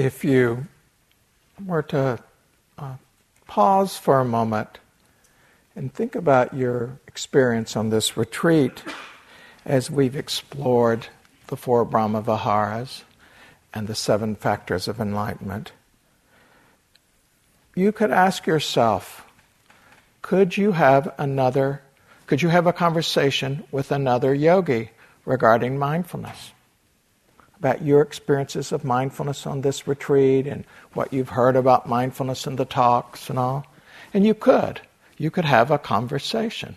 if you were to uh, pause for a moment and think about your experience on this retreat as we've explored the four Brahma Viharas and the seven factors of enlightenment, you could ask yourself could you have another, could you have a conversation with another yogi regarding mindfulness? About your experiences of mindfulness on this retreat and what you've heard about mindfulness in the talks and all. And you could. You could have a conversation.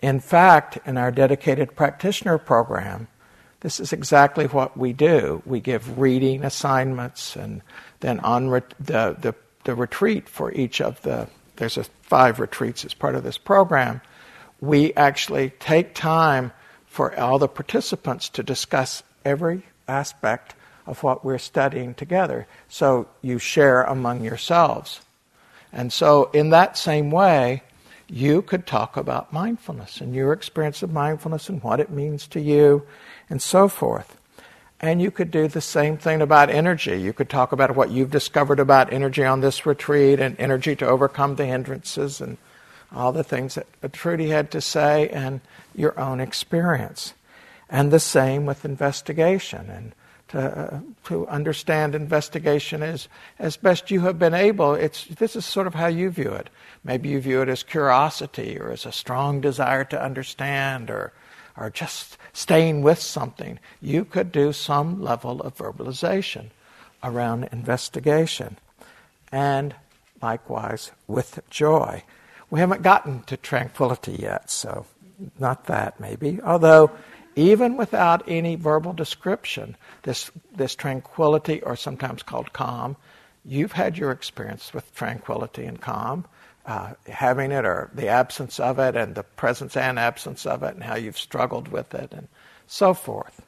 In fact, in our dedicated practitioner program, this is exactly what we do. We give reading assignments, and then on re- the, the, the retreat for each of the, there's a five retreats as part of this program, we actually take time for all the participants to discuss every aspect of what we're studying together. So you share among yourselves. And so, in that same way, you could talk about mindfulness and your experience of mindfulness and what it means to you and so forth. And you could do the same thing about energy. You could talk about what you've discovered about energy on this retreat and energy to overcome the hindrances and all the things that Trudy had to say and your own experience. And the same with investigation and to, uh, to understand investigation as, as best you have been able. It's, this is sort of how you view it. Maybe you view it as curiosity or as a strong desire to understand or, or just staying with something. You could do some level of verbalization around investigation. And likewise with joy. We haven't gotten to tranquility yet, so not that maybe. Although, even without any verbal description, this, this tranquility, or sometimes called calm, you've had your experience with tranquility and calm, uh, having it or the absence of it, and the presence and absence of it, and how you've struggled with it, and so forth.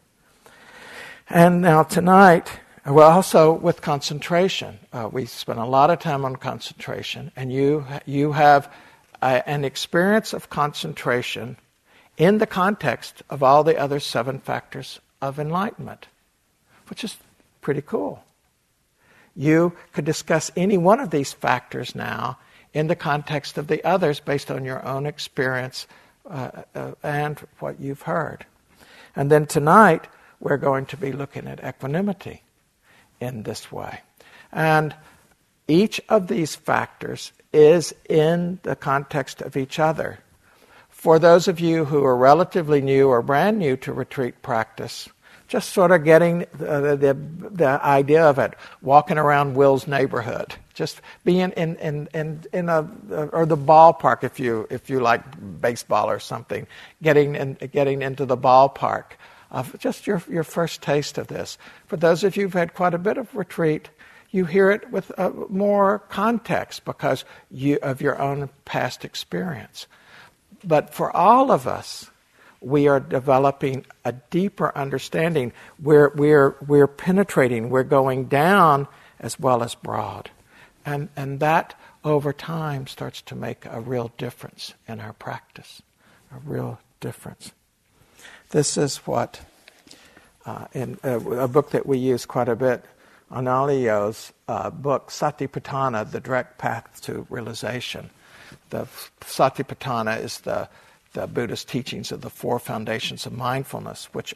And now tonight, well, also with concentration, uh, we spent a lot of time on concentration, and you you have uh, an experience of concentration in the context of all the other seven factors of enlightenment, which is pretty cool. You could discuss any one of these factors now in the context of the others based on your own experience uh, uh, and what you've heard. And then tonight, we're going to be looking at equanimity in this way. And each of these factors is in the context of each other. For those of you who are relatively new or brand new to retreat practice, just sort of getting the, the, the idea of it, walking around Will's neighborhood, just being in, in, in, in a, or the ballpark if you, if you like baseball or something, getting, in, getting into the ballpark of just your, your first taste of this. For those of you who've had quite a bit of retreat, you hear it with uh, more context because you, of your own past experience. But for all of us, we are developing a deeper understanding. We're, we're, we're penetrating, we're going down as well as broad. And, and that over time starts to make a real difference in our practice, a real difference. This is what, uh, in a, a, book that we use quite a bit, Analayo's uh, book, Satipatthana, The Direct Path to Realization. The Satipatthana is the the Buddhist teachings of the four foundations of mindfulness, which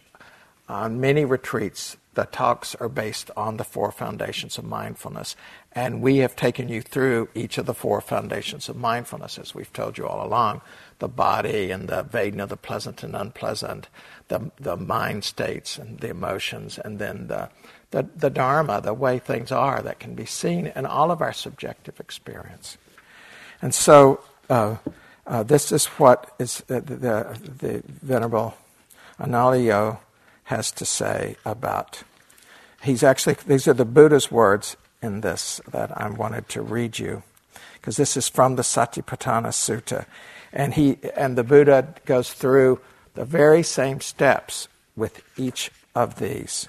on many retreats, the talks are based on the four foundations of mindfulness. And we have taken you through each of the four foundations of mindfulness, as we've told you all along the body and the Vedana, the pleasant and unpleasant, the, the mind states and the emotions, and then the, the, the Dharma, the way things are that can be seen in all of our subjective experience. And so, uh, uh, this is what is uh, the, the, the, Venerable Analayo has to say about. He's actually, these are the Buddha's words in this that I wanted to read you, because this is from the Satipatthana Sutta. And, he, and the Buddha goes through the very same steps with each of these.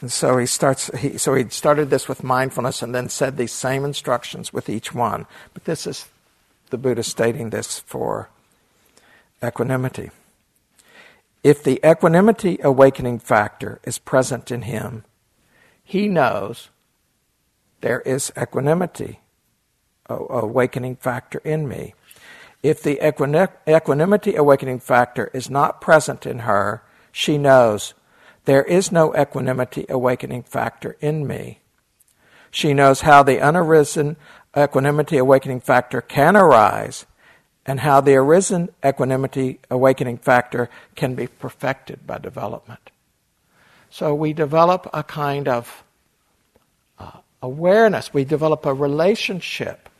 And so he starts. He, so he started this with mindfulness, and then said these same instructions with each one. But this is the Buddha stating this for equanimity. If the equanimity awakening factor is present in him, he knows there is equanimity, awakening factor in me. If the equanimity awakening factor is not present in her, she knows there is no equanimity awakening factor in me. She knows how the unarisen equanimity awakening factor can arise and how the arisen equanimity awakening factor can be perfected by development. So we develop a kind of uh, awareness, we develop a relationship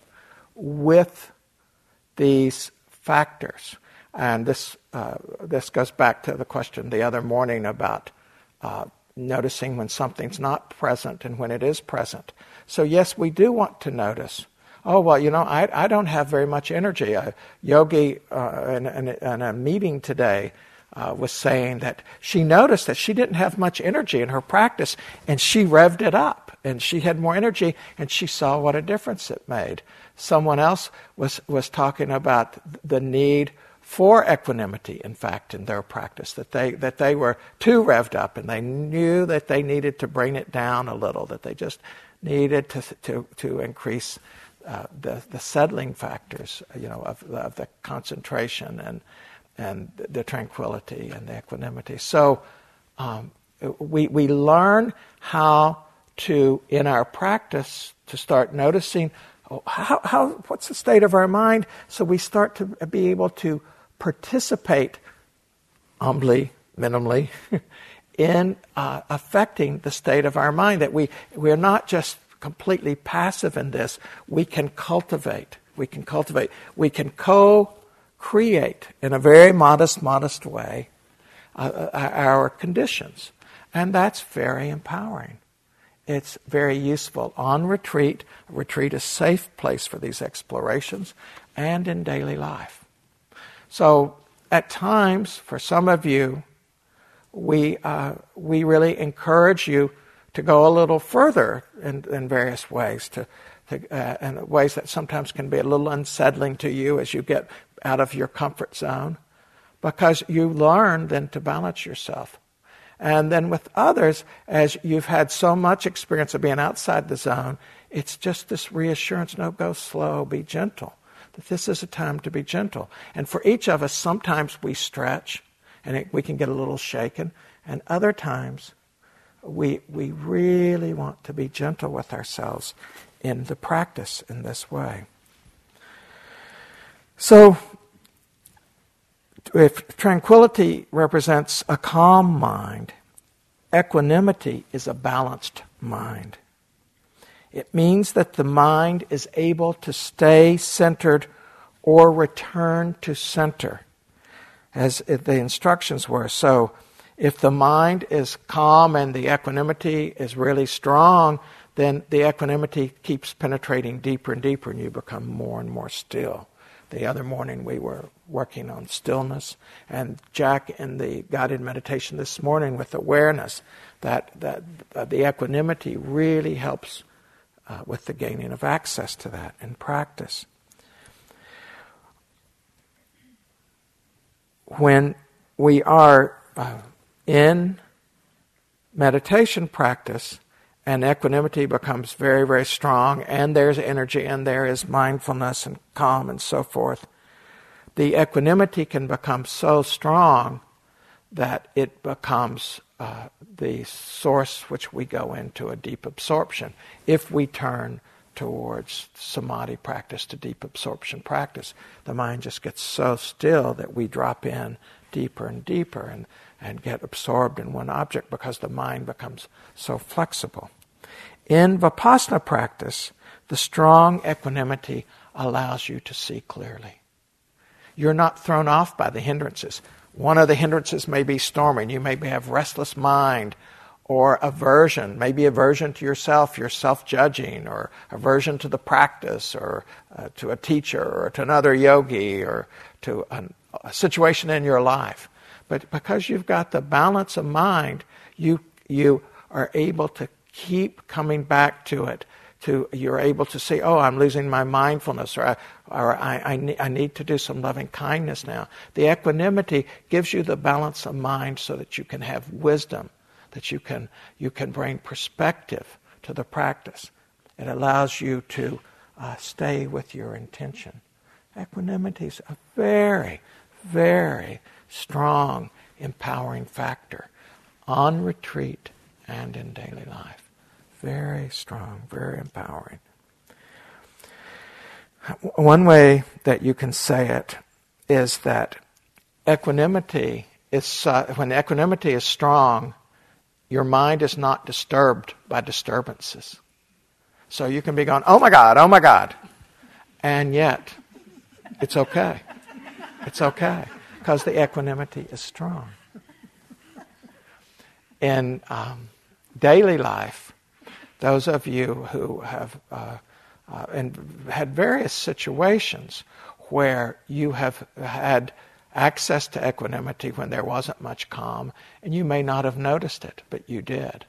with these factors. And this, uh, this goes back to the question the other morning about uh, noticing when something's not present and when it is present. So, yes, we do want to notice. Oh, well, you know, I, I don't have very much energy. A yogi uh, in, in, in, a meeting today uh, was saying that she noticed that she didn't have much energy in her practice and she revved it up and she had more energy and she saw what a difference it made. Someone else was, was talking about the need for equanimity, in fact, in their practice, that they, that they were too revved up and they knew that they needed to bring it down a little, that they just needed to, to, to increase uh, the, the settling factors, you know, of, of the concentration and, and the tranquility and the equanimity. So um, we, we learn how to, in our practice, to start noticing how, how, what's the state of our mind? So we start to be able to participate humbly, minimally, in uh, affecting the state of our mind. That we, we're not just completely passive in this, we can cultivate. We can cultivate. We can co create in a very modest, modest way uh, uh our conditions. And that's very empowering it's very useful on retreat. Retreat is a safe place for these explorations and in daily life. So, at times, for some of you, we, uh, we really encourage you to go a little further in, in various ways, to, to, uh, in ways that sometimes can be a little unsettling to you as you get out of your comfort zone, because you learn then to balance yourself. And then with others, as you've had so much experience of being outside the zone, it's just this reassurance no, go slow, be gentle. That this is a time to be gentle. And for each of us, sometimes we stretch and it, we can get a little shaken, and other times we, we really want to be gentle with ourselves in the practice in this way. So, if tranquility represents a calm mind, equanimity is a balanced mind. It means that the mind is able to stay centered or return to center, as the instructions were. So, if the mind is calm and the equanimity is really strong, then the equanimity keeps penetrating deeper and deeper, and you become more and more still. The other morning we were working on stillness, and Jack in the guided meditation this morning with awareness that, that, that the equanimity really helps uh, with the gaining of access to that in practice. When we are uh, in meditation practice, and equanimity becomes very, very strong, and there's energy, and there is mindfulness and calm and so forth. The equanimity can become so strong that it becomes uh, the source which we go into a deep absorption if we turn towards samadhi practice to deep absorption practice. The mind just gets so still that we drop in deeper and deeper and, and get absorbed in one object because the mind becomes so flexible. In Vipassana practice, the strong equanimity allows you to see clearly. You're not thrown off by the hindrances. One of the hindrances may be storming. You may have restless mind or aversion, maybe aversion to yourself, you're self judging, or aversion to the practice, or uh, to a teacher, or to another yogi, or to an, a situation in your life. But because you've got the balance of mind, you, you are able to keep coming back to it. To you're able to say, "Oh, I'm losing my mindfulness," or, I, or I, I, I need to do some loving kindness now. The equanimity gives you the balance of mind so that you can have wisdom, that you can, you can bring perspective to the practice. It allows you to uh, stay with your intention. Equanimity is a very, very strong, empowering factor on retreat and in daily life. Very strong, very empowering. One way that you can say it is that equanimity is uh, when equanimity is strong, your mind is not disturbed by disturbances. So you can be going, oh my God, oh my God. And yet, it's okay. It's okay because the equanimity is strong. In um, daily life, those of you who have uh, uh, and had various situations where you have had access to equanimity when there wasn't much calm, and you may not have noticed it, but you did.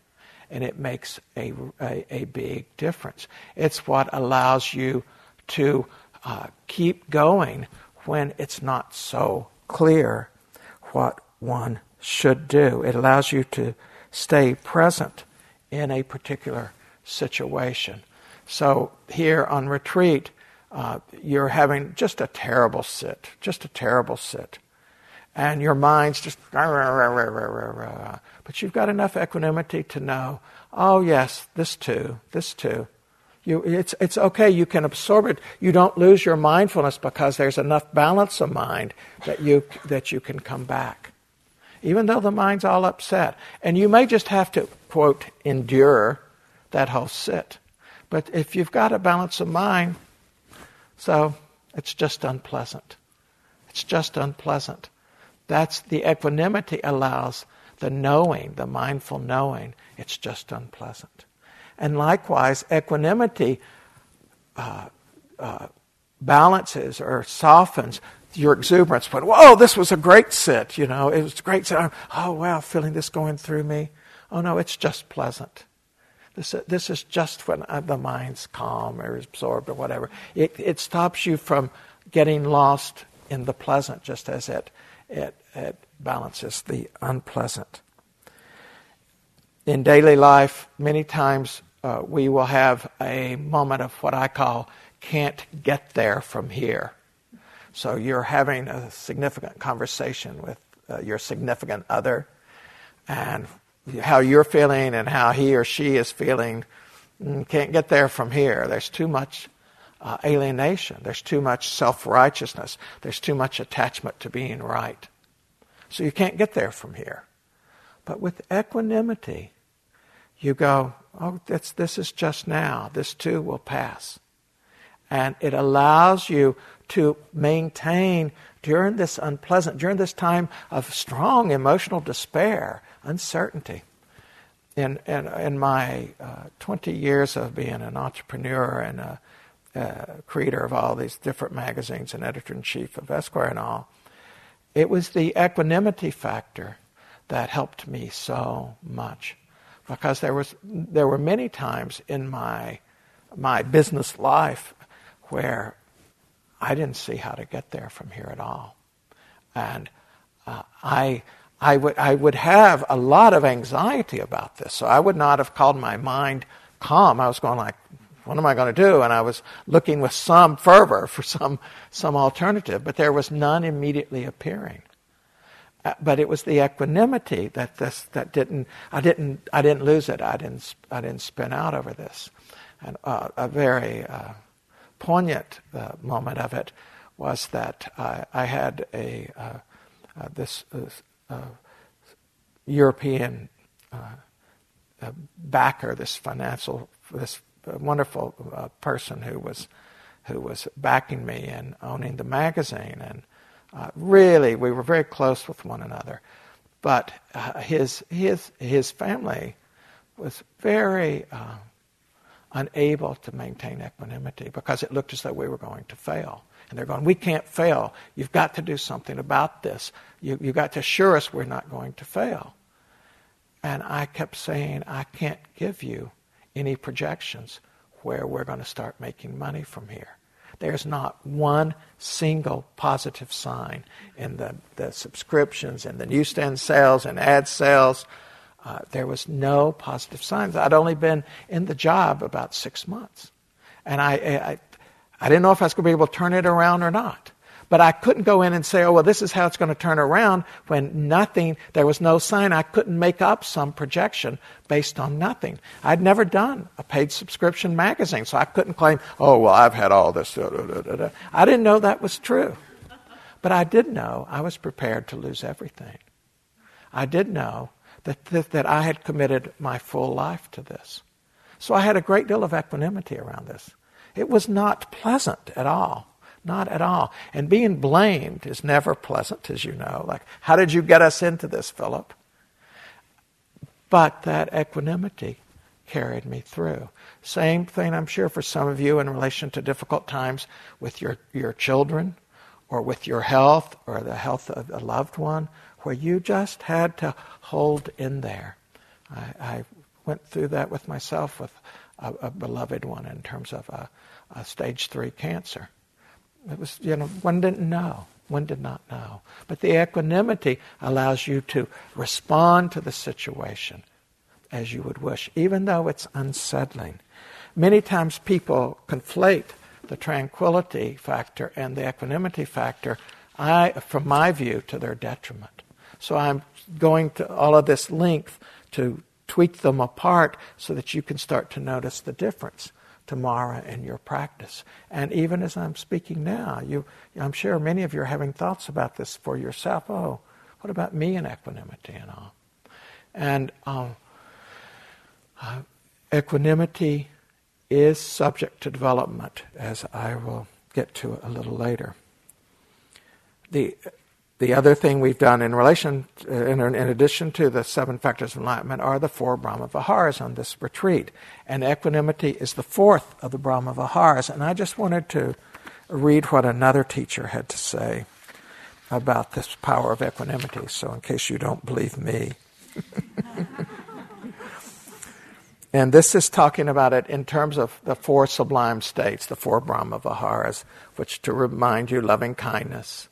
And it makes a, a, a big difference. It's what allows you to uh, keep going when it's not so clear what one should do. It allows you to stay present in a particular situation. So here on retreat, uh, you're having just a terrible sit, just a terrible sit. And your mind's just, rah, rah, rah, but you've got enough equanimity to know, oh yes, this too, this too. You, it's, it's okay, you can absorb it. You don't lose your mindfulness because there's enough balance of mind that you, that you can come back. Even though the mind's all upset. And you may just have to, quote, endure that whole sit. But if you've got a balance of mind, so it's just unpleasant. It's just unpleasant. That's the equanimity allows the knowing, the mindful knowing, it's just unpleasant. And likewise, equanimity uh, uh, balances or softens your exuberance. But whoa, this was a great sit. You know, it was a great sit. Oh wow, feeling this going through me. Oh no, it's just pleasant. This, this is just when uh, the mind's calm or absorbed or whatever. It, it stops you from getting lost in the pleasant just as it, it, it balances the unpleasant. In daily life, many times uh, we will have a moment of what I call can't get there from here. So you're having a significant conversation with uh, your significant other, and how you're feeling and how he or she is feeling mm, can't get there from here. There's too much uh, alienation. There's too much self righteousness. There's too much attachment to being right. So you can't get there from here. But with equanimity, you go, oh, this, this is just now. This too will pass. And it allows you to maintain during this unpleasant, during this time of strong emotional despair, uncertainty. In, in, in my uh, 20 years of being an entrepreneur and a, a creator of all these different magazines and editor in chief of Esquire and all, it was the equanimity factor that helped me so much because there was there were many times in my my business life where I didn't see how to get there from here at all, and uh, I I would, I would have a lot of anxiety about this. So I would not have called my mind calm. I was going like, what am I going to do? And I was looking with some fervor for some, some alternative, but there was none immediately appearing. Uh, but it was the equanimity that this, that didn't, I didn't, I didn't lose it. I didn't, I didn't spin out over this. And uh, a very uh, poignant uh, moment of it was that I, I had a, uh, uh, this, this uh, European uh, uh, backer, this financial, this wonderful uh, person who was who was backing me and owning the magazine, and uh, really we were very close with one another. But uh, his his his family was very unable to maintain equanimity because it looked as though we were going to fail. And they're going, We can't fail. You've got to do something about this. You, you've got to assure us we're not going to fail. And I kept saying, I can't give you any projections where we're going to start making money from here. There's not one single positive sign in the, the subscriptions and the newsstand sales and ad sales uh, there was no positive signs. I'd only been in the job about six months. And I, I, I didn't know if I was going to be able to turn it around or not. But I couldn't go in and say, oh, well, this is how it's going to turn around when nothing, there was no sign. I couldn't make up some projection based on nothing. I'd never done a paid subscription magazine, so I couldn't claim, oh, well, I've had all this. I didn't know that was true. But I did know I was prepared to lose everything. I did know that, that, that I had committed my full life to this. So I had a great deal of equanimity around this. It was not pleasant at all. Not at all. And being blamed is never pleasant, as you know. Like, how did you get us into this, Phillip? But that equanimity carried me through. Same thing, I'm sure, for some of you in relation to difficult times with your, your children or with your health or the health of a loved one, where you just had to hold in there. I, I went through that with myself with a, a beloved one in terms of a, stage three cancer. It was, you know, one didn't know. One did not know. But the equanimity allows you to respond to the situation as you would wish, even though it's unsettling. Many times people conflate the tranquility factor and the equanimity factor, I, from my view, to their detriment. So I'm going to all of this length to tweak them apart so that you can start to notice the difference tomorrow in your practice. And even as I'm speaking now, you, I'm sure many of you are having thoughts about this for yourself. Oh, what about me and equanimity and all? And um, uh, equanimity is subject to development, as I will get to a little later. The the other thing we've done in relation, uh, in, in, addition to the seven factors of enlightenment, are the four Brahma Viharas on this retreat. And equanimity is the fourth of the Brahma Viharas. And I just wanted to read what another teacher had to say about this power of equanimity, so in case you don't believe me. and this is talking about it in terms of the four sublime states, the four Brahma Viharas, which, to remind you, loving kindness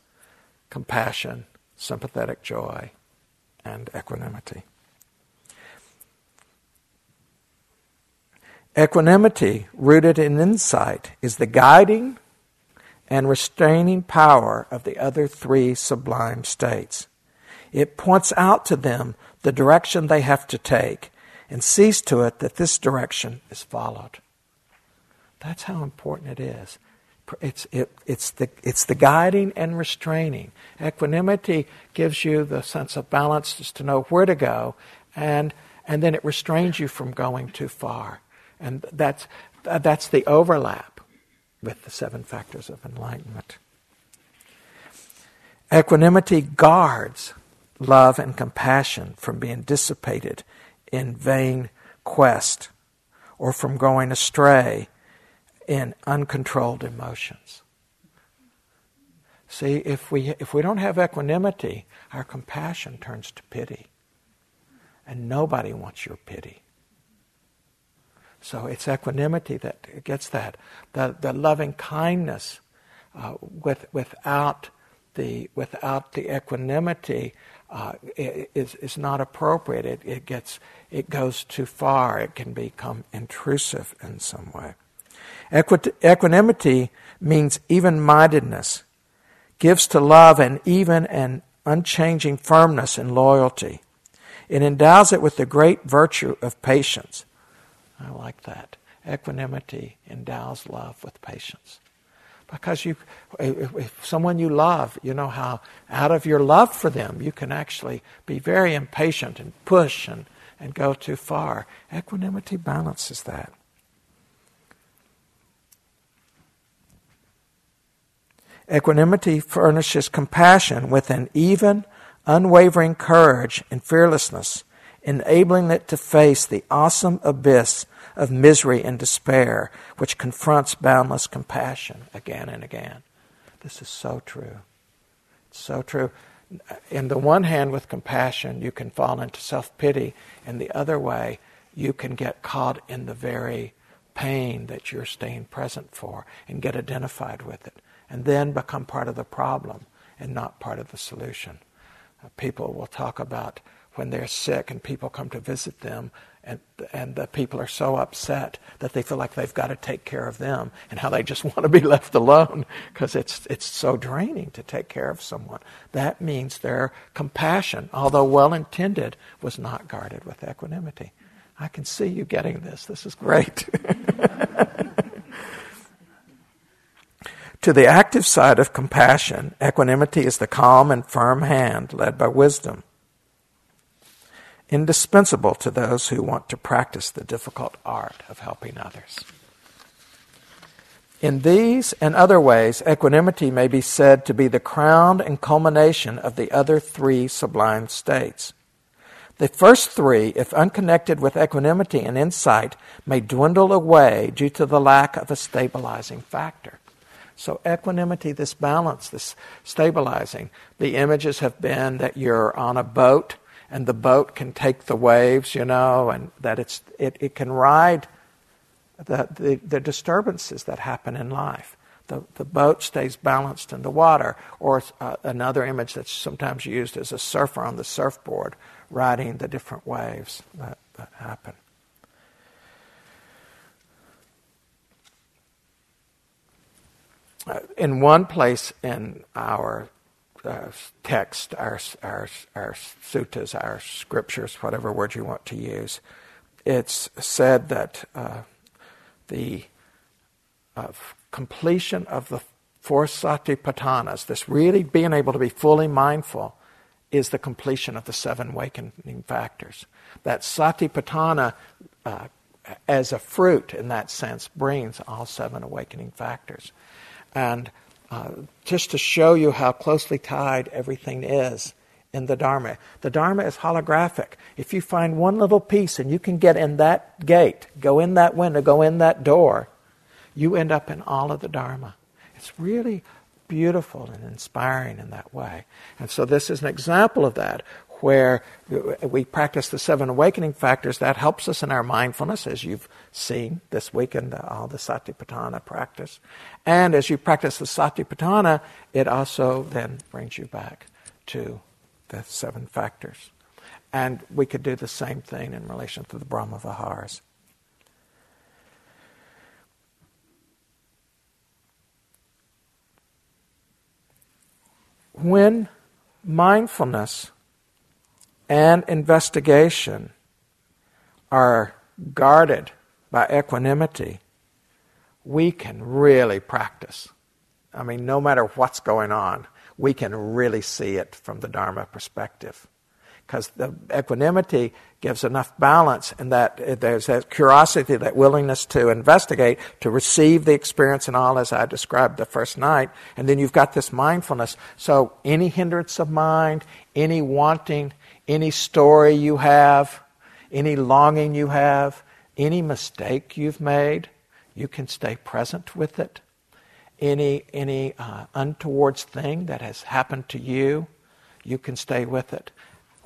compassion, sympathetic joy, and equanimity. Equanimity, rooted in insight, is the guiding and restraining power of the other three sublime states. It points out to them the direction they have to take and sees to it that this direction is followed. That's how important it is. It's, it, it's, the, it's the guiding and restraining. Equanimity gives you the sense of balance just to know where to go, and, and then it restrains you from going too far. And that's, that's the overlap with the seven factors of enlightenment. Equanimity guards love and compassion from being dissipated in vain quest or from going astray in uncontrolled emotions. See, if we, if we don't have equanimity, our compassion turns to pity. And nobody wants your pity. So it's equanimity that gets that. The, the loving kindness uh, with, without, the, without the equanimity uh, is, is not appropriate. It, it, gets, it goes too far. It can become intrusive in some way. Equanimity means even mindedness, gives to love an even and unchanging firmness and loyalty. It endows it with the great virtue of patience. I like that. Equanimity endows love with patience. Because you, if someone you love, you know how out of your love for them, you can actually be very impatient and push and, and go too far. Equanimity balances that. Equanimity furnishes compassion with an even, unwavering courage and fearlessness, enabling it to face the awesome abyss of misery and despair which confronts boundless compassion again and again. This is so true. It's so true. In the one hand, with compassion, you can fall into self pity. and the other way, you can get caught in the very pain that you're staying present for and get identified with it and then become part of the problem and not part of the solution. Uh, people will talk about when they're sick and people come to visit them and, and the people are so upset that they feel like they've got to take care of them and how they just want to be left alone because it's, it's so draining to take care of someone. That means their compassion, although well intended, was not guarded with equanimity. I can see you getting this. This is great. to the active side of compassion, equanimity is the calm and firm hand led by wisdom indispensable to those who want to practice the difficult art of helping others. In these and other ways, equanimity may be said to be the crown and culmination of the other three sublime states. The first three, if unconnected with equanimity and insight, may dwindle away due to the lack of a stabilizing factor. So, equanimity, this balance, this stabilizing, the images have been that you're on a boat and the boat can take the waves, you know, and that it's, it, it can ride the, the, the disturbances that happen in life. The, the boat stays balanced in the water. Or uh, another image that's sometimes used is a surfer on the surfboard, riding the different waves that, that happen. In one place in our uh, text, our, our, our suttas, our scriptures, whatever word you want to use, it's said that uh, the uh, completion of the four satipatthanas, this really being able to be fully mindful, is the completion of the seven awakening factors. That satipatthana, uh, as a fruit in that sense, brings all seven awakening factors. And uh, just to show you how closely tied everything is in the Dharma. The Dharma is holographic. If you find one little piece and you can get in that gate, go in that window, go in that door, you end up in all of the Dharma. It's really beautiful and inspiring in that way. And so this is an example of that, where we practice the seven awakening factors. That helps us in our mindfulness, as you've seen this week in the, all the Satipatthana practice. And as you practice the Satipatthana, it also then brings you back to the seven factors. And we could do the same thing in relation to the Brahma Viharas. When mindfulness and investigation are guarded by equanimity, we can really practice. I mean, no matter what's going on, we can really see it from the Dharma perspective. Because the equanimity gives enough balance and that there's that curiosity, that willingness to investigate, to receive the experience and all as I described the first night. And then you've got this mindfulness. So any hindrance of mind, any wanting, any story you have, any longing you have, any mistake you've made, you can stay present with it. Any, any uh, untoward thing that has happened to you, you can stay with it.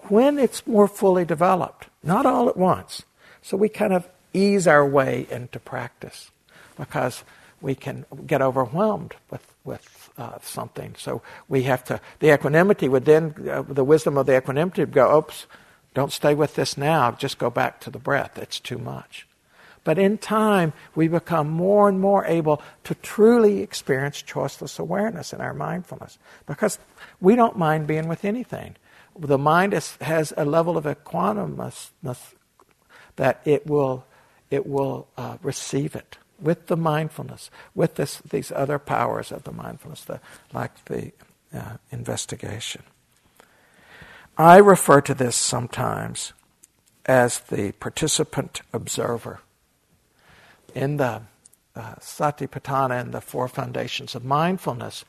When it's more fully developed, not all at once. So we kind of ease our way into practice because we can get overwhelmed with, with uh, something. So we have to, the equanimity would then, uh, the wisdom of the equanimity would go, oops, don't stay with this now, just go back to the breath. It's too much. But in time, we become more and more able to truly experience choiceless awareness in our mindfulness because we don't mind being with anything. The mind is, has a level of equanimousness that it will, it will uh, receive it with the mindfulness, with this, these other powers of the mindfulness, the, like the uh, investigation. I refer to this sometimes as the participant observer. In the uh, Satipatthana and the Four Foundations of Mindfulness,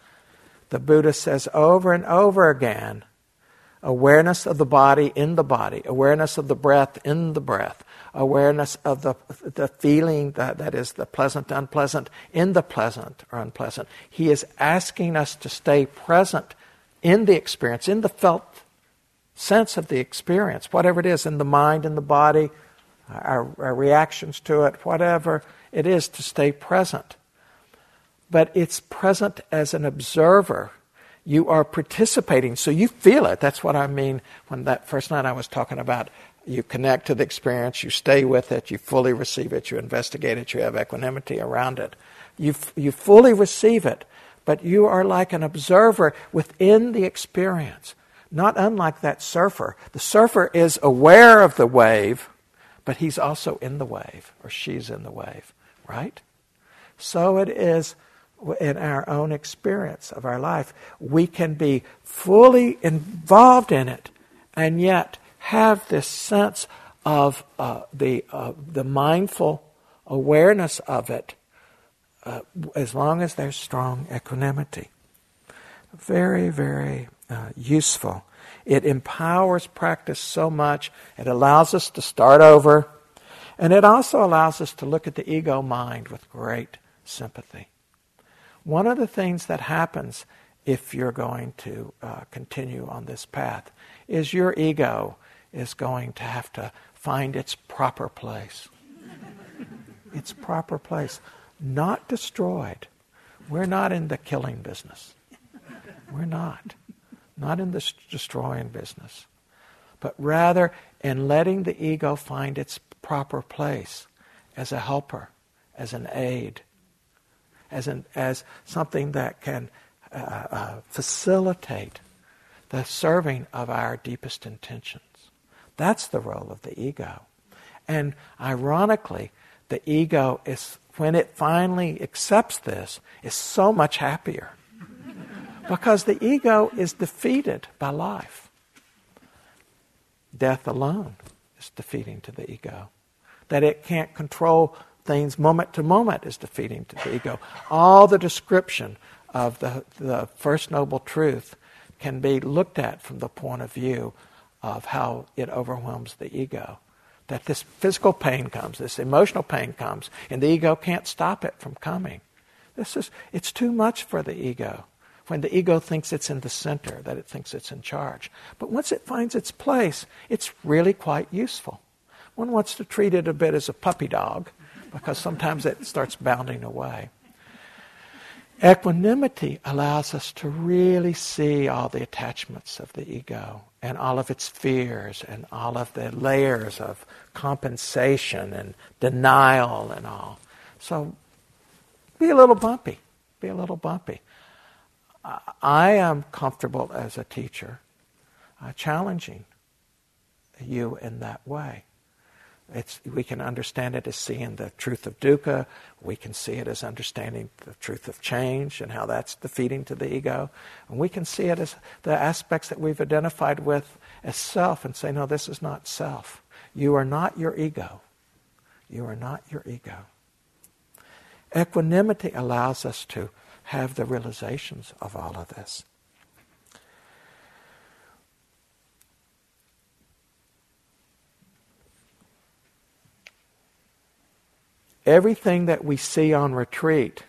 the Buddha says over and over again awareness of the body in the body, awareness of the breath in the breath, awareness of the, the feeling that, that is the pleasant, unpleasant, in the pleasant or unpleasant. He is asking us to stay present in the experience, in the felt sense of the experience, whatever it is, in the mind, in the body, our, our reactions to it, whatever it is, to stay present. But it's present as an observer. You are participating, so you feel it. That's what I mean when that first night I was talking about you connect to the experience, you stay with it, you fully receive it, you investigate it, you have equanimity around it. You, you fully receive it, but you are like an observer within the experience, not unlike that surfer. The surfer is aware of the wave, but he's also in the wave, or she's in the wave, right? So it is in our own experience of our life. We can be fully involved in it, and yet have this sense of uh, the, uh, the mindful awareness of it uh, as long as there's strong equanimity. Very, very uh, useful. It empowers practice so much. It allows us to start over. And it also allows us to look at the ego mind with great sympathy. One of the things that happens if you're going to uh, continue on this path is your ego is going to have to find its proper place. its proper place. Not destroyed. We're not in the killing business. We're not. Not in the destroying business. But rather in letting the ego find its proper place as a helper, as an aid, as, an, as something that can uh, uh, facilitate the serving of our deepest intentions. That's the role of the ego. And ironically, the ego is, when it finally accepts this, is so much happier. because the ego is defeated by life. Death alone is defeating to the ego. That it can't control things moment to moment is defeating to the ego. All the description of the, the First Noble Truth can be looked at from the point of view of how it overwhelms the ego. That this physical pain comes, this emotional pain comes, and the ego can't stop it from coming. This is, it's too much for the ego. When the ego thinks it's in the center, that it thinks it's in charge. But once it finds its place, it's really quite useful. One wants to treat it a bit as a puppy dog because sometimes it starts bounding away. Equanimity allows us to really see all the attachments of the ego and all of its fears and all of the layers of compensation and denial and all. So be a little bumpy. Be a little bumpy. I am comfortable as a teacher uh, challenging you in that way. It's, we can understand it as seeing the truth of dukkha. We can see it as understanding the truth of change and how that's defeating to the ego. And we can see it as the aspects that we've identified with as self and say, no, this is not self. You are not your ego. You are not your ego. Equanimity allows us to have the realizations of all of this. Everything that we see on retreat,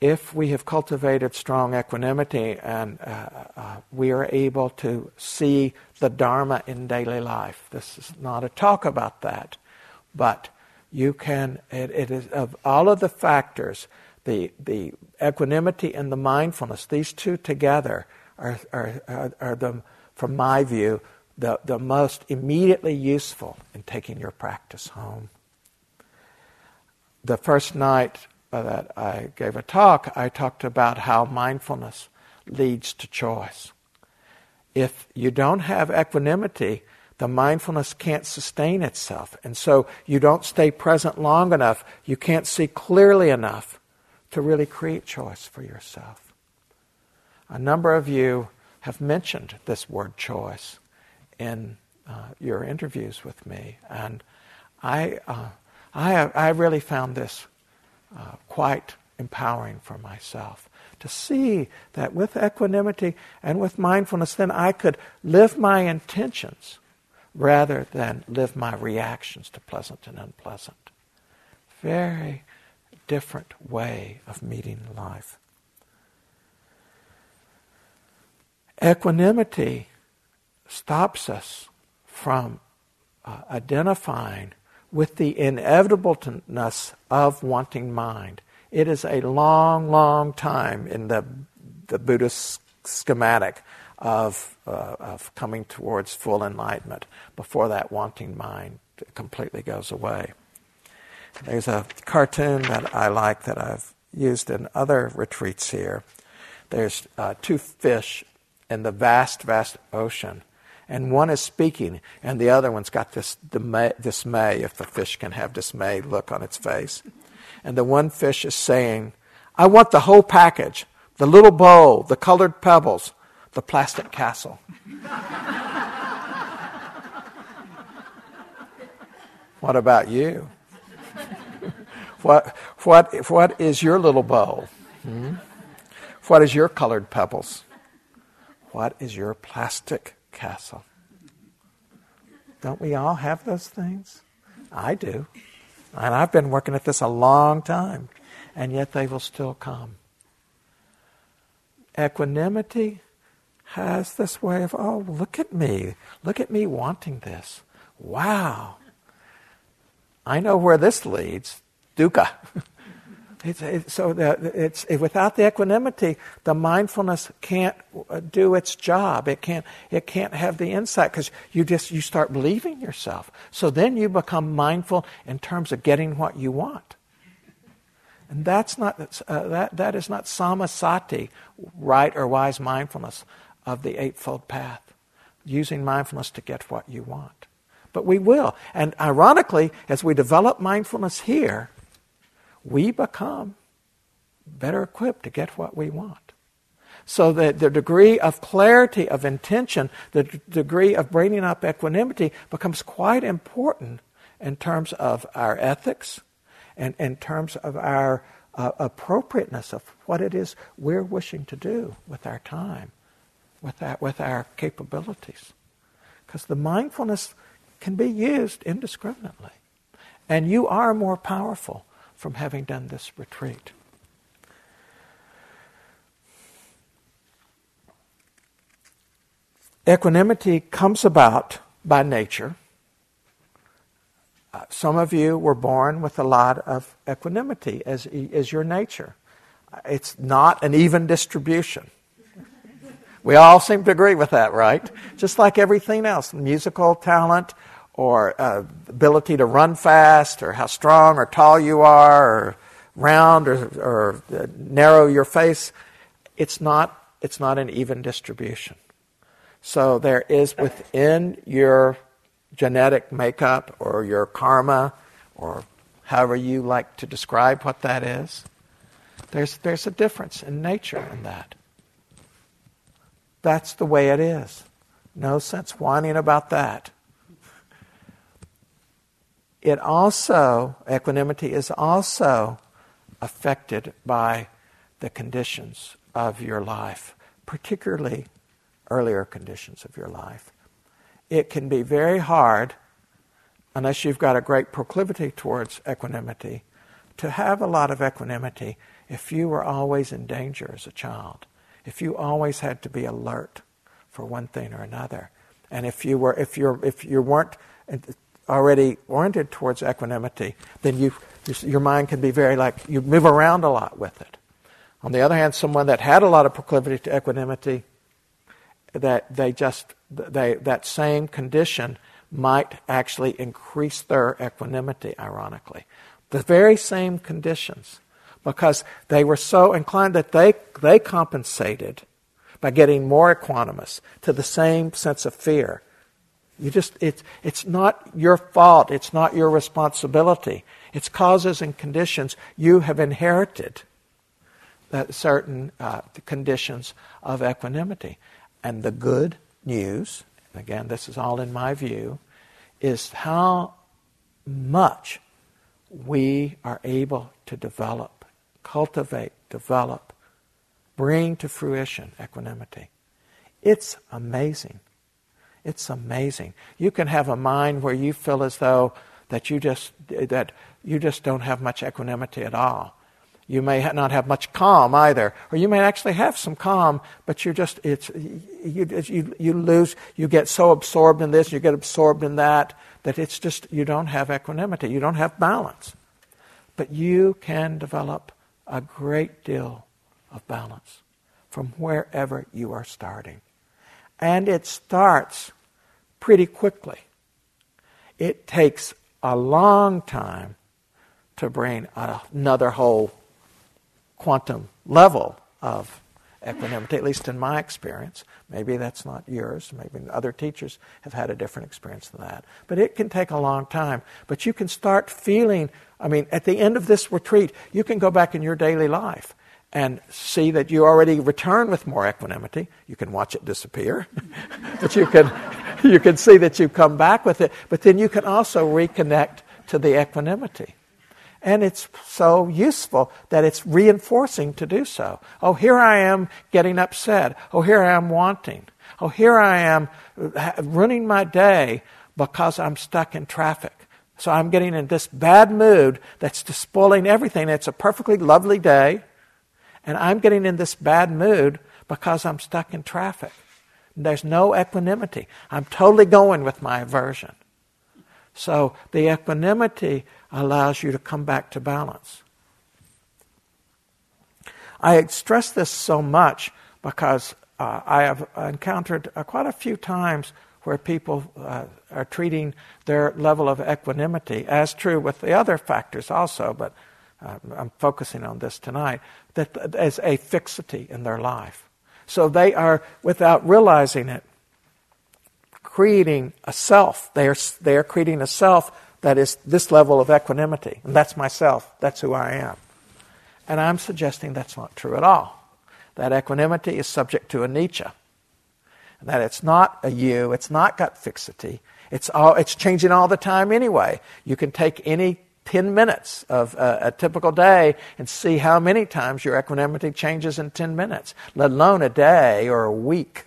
if we have cultivated strong equanimity and uh, uh, we are able to see the Dharma in daily life, this is not a talk about that, but you can, it, it is of all of the factors, the, the equanimity and the mindfulness, these two together are, are, are, are the, from my view, the, the most immediately useful in taking your practice home the first night that I gave a talk, I talked about how mindfulness leads to choice. If you don't have equanimity, the mindfulness can't sustain itself. And so you don't stay present long enough. You can't see clearly enough to really create choice for yourself. A number of you have mentioned this word choice in uh, your interviews with me. And I, uh, I, I really found this uh, quite empowering for myself to see that with equanimity and with mindfulness, then I could live my intentions rather than live my reactions to pleasant and unpleasant. Very different way of meeting life. Equanimity stops us from uh, identifying with the inevitableness of wanting mind. It is a long, long time in the the Buddhist schematic of, uh, of coming towards full enlightenment before that wanting mind completely goes away. There's a cartoon that I like that I've used in other retreats here. There's uh, two fish in the vast, vast ocean, and one is speaking, and the other one's got this dismay, if the fish can have dismay look on its face. And the one fish is saying, I want the whole package the little bowl, the colored pebbles, the plastic castle. what about you? what, what, what is your little bowl? Hmm? What is your colored pebbles? What is your plastic castle? Don't we all have those things? I do. And I've been working at this a long time, and yet they will still come. Equanimity has this way of, oh, look at me. Look at me wanting this. Wow. I know where this leads. Dukkha. It's, it's, so it's, it, without the equanimity, the mindfulness can't uh, do its job. It can't, it can't have the insight because you just you start believing yourself. So then you become mindful in terms of getting what you want. And that's not, uh, that, that is not samasati, right or wise mindfulness of the Eightfold Path, using mindfulness to get what you want. But we will. And ironically, as we develop mindfulness here, we become better equipped to get what we want. So that the degree of clarity of intention, the d- degree of bringing up equanimity becomes quite important in terms of our ethics and in terms of our uh, appropriateness of what it is we're wishing to do with our time, with our, with our capabilities. Because the mindfulness can be used indiscriminately. And you are more powerful from having done this retreat. Equanimity comes about by nature. Uh, some of you were born with a lot of equanimity as, as your nature. It's not an even distribution. We all seem to agree with that, right? Just like everything else musical talent, or uh, ability to run fast, or how strong or tall you are, or round or, or uh, narrow your face. It's not, it's not an even distribution. So there is within your genetic makeup or your karma or however you like to describe what that is, there's, there's a difference in nature in that. That's the way it is. No sense whining about that it also, equanimity is also affected by the conditions of your life, particularly earlier conditions of your life. It can be very hard, unless you've got a great proclivity towards equanimity, to have a lot of equanimity if you were always in danger as a child, if you always had to be alert for one thing or another, and if you were if you if you weren't already oriented towards equanimity, then you, your mind can be very like, you move around a lot with it. On the other hand, someone that had a lot of proclivity to equanimity, that they just, they, that same condition might actually increase their equanimity, ironically. The very same conditions, because they were so inclined that they, they compensated by getting more equanimous to the same sense of fear you just, it's, it's not your fault. It's not your responsibility. It's causes and conditions you have inherited that certain uh, conditions of equanimity. And the good news, again, this is all in my view, is how much we are able to develop, cultivate, develop, bring to fruition equanimity. It's amazing. It's amazing. You can have a mind where you feel as though that you just that you just don't have much equanimity at all. You may not have much calm either, or you may actually have some calm, but you just it's you you you lose. You get so absorbed in this, you get absorbed in that that it's just you don't have equanimity. You don't have balance. But you can develop a great deal of balance from wherever you are starting. And it starts pretty quickly. It takes a long time to bring another whole quantum level of equanimity, at least in my experience. Maybe that's not yours. Maybe other teachers have had a different experience than that. But it can take a long time. But you can start feeling, I mean, at the end of this retreat, you can go back in your daily life and see that you already return with more equanimity. You can watch it disappear, but you can, you can see that you come back with it. But then you can also reconnect to the equanimity. And it's so useful that it's reinforcing to do so. Oh, here I am getting upset. Oh, here I am wanting. Oh, here I am uh, running my day because I'm stuck in traffic. So I'm getting in this bad mood that's spoiling everything. It's a perfectly lovely day, and I'm getting in this bad mood because I'm stuck in traffic. There's no equanimity. I'm totally going with my aversion. So the equanimity allows you to come back to balance. I stress this so much because uh, I have encountered uh, quite a few times where people uh, are treating their level of equanimity as true with the other factors also, but Um, I'm focusing on this tonight, that as a fixity in their life. So they are, without realizing it, creating a self. They are, they are creating a self that is this level of equanimity. And that's myself. That's who I am. And I'm suggesting that's not true at all. That equanimity is subject to anicca. That it's not a you, it's not got fixity. It's, all, it's changing all the time anyway. You can take any 10 minutes of a, a, typical day and see how many times your equanimity changes in 10 minutes, let alone a day or a week.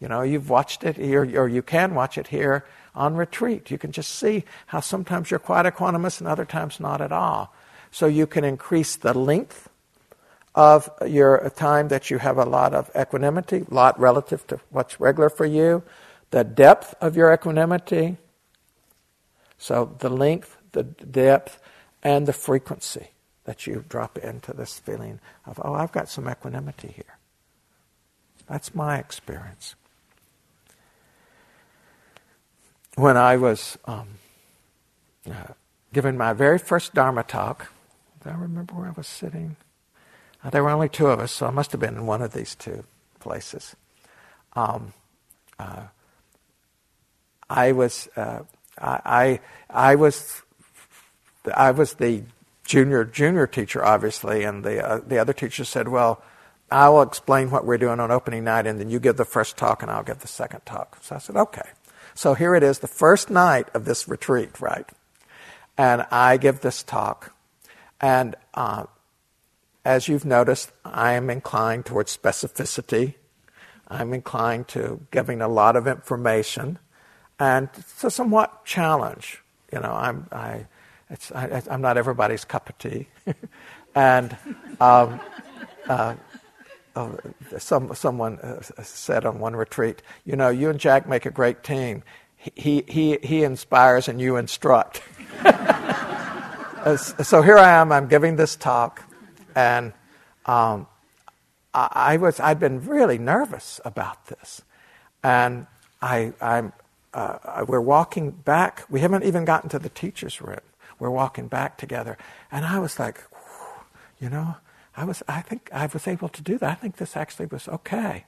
You know, you've watched it, here, or you can watch it here on retreat. You can just see how sometimes you're quite equanimous and other times not at all. So you can increase the length of your time that you have a lot of equanimity, lot relative to what's regular for you, the depth of your equanimity. So the length, the depth, and the frequency that you drop into this feeling of, oh, I've got some equanimity here. That's my experience when I was um, uh, giving my very first Dharma talk, do I remember where I was sitting? Uh, there were only two of us, so I must have been in one of these two places. Um, uh, I was, uh, I, I, I, was, I was the junior junior teacher, obviously, and the uh, the other teacher said, "Well, I will explain what we're doing on opening night, and then you give the first talk, and I'll give the second talk." So I said, "Okay." So here it is, the first night of this retreat, right? And I give this talk. And uh, as you've noticed, I am inclined towards specificity. I'm inclined to giving a lot of information. And it's a somewhat challenge. You know, I'm, I, I, am not everybody's cup of tea. and um, uh, oh, some, someone uh, said on one retreat, you know, you and Jack make a great team. He, he, he inspires and you instruct. so here I am, I'm giving this talk, and um, I, I, was, I'd been really nervous about this. And I, I'm, uh, we're walking back. We haven't even gotten to the teacher's room. We're walking back together. And I was like, you know, I was, I think I was able to do that. I think this actually was okay.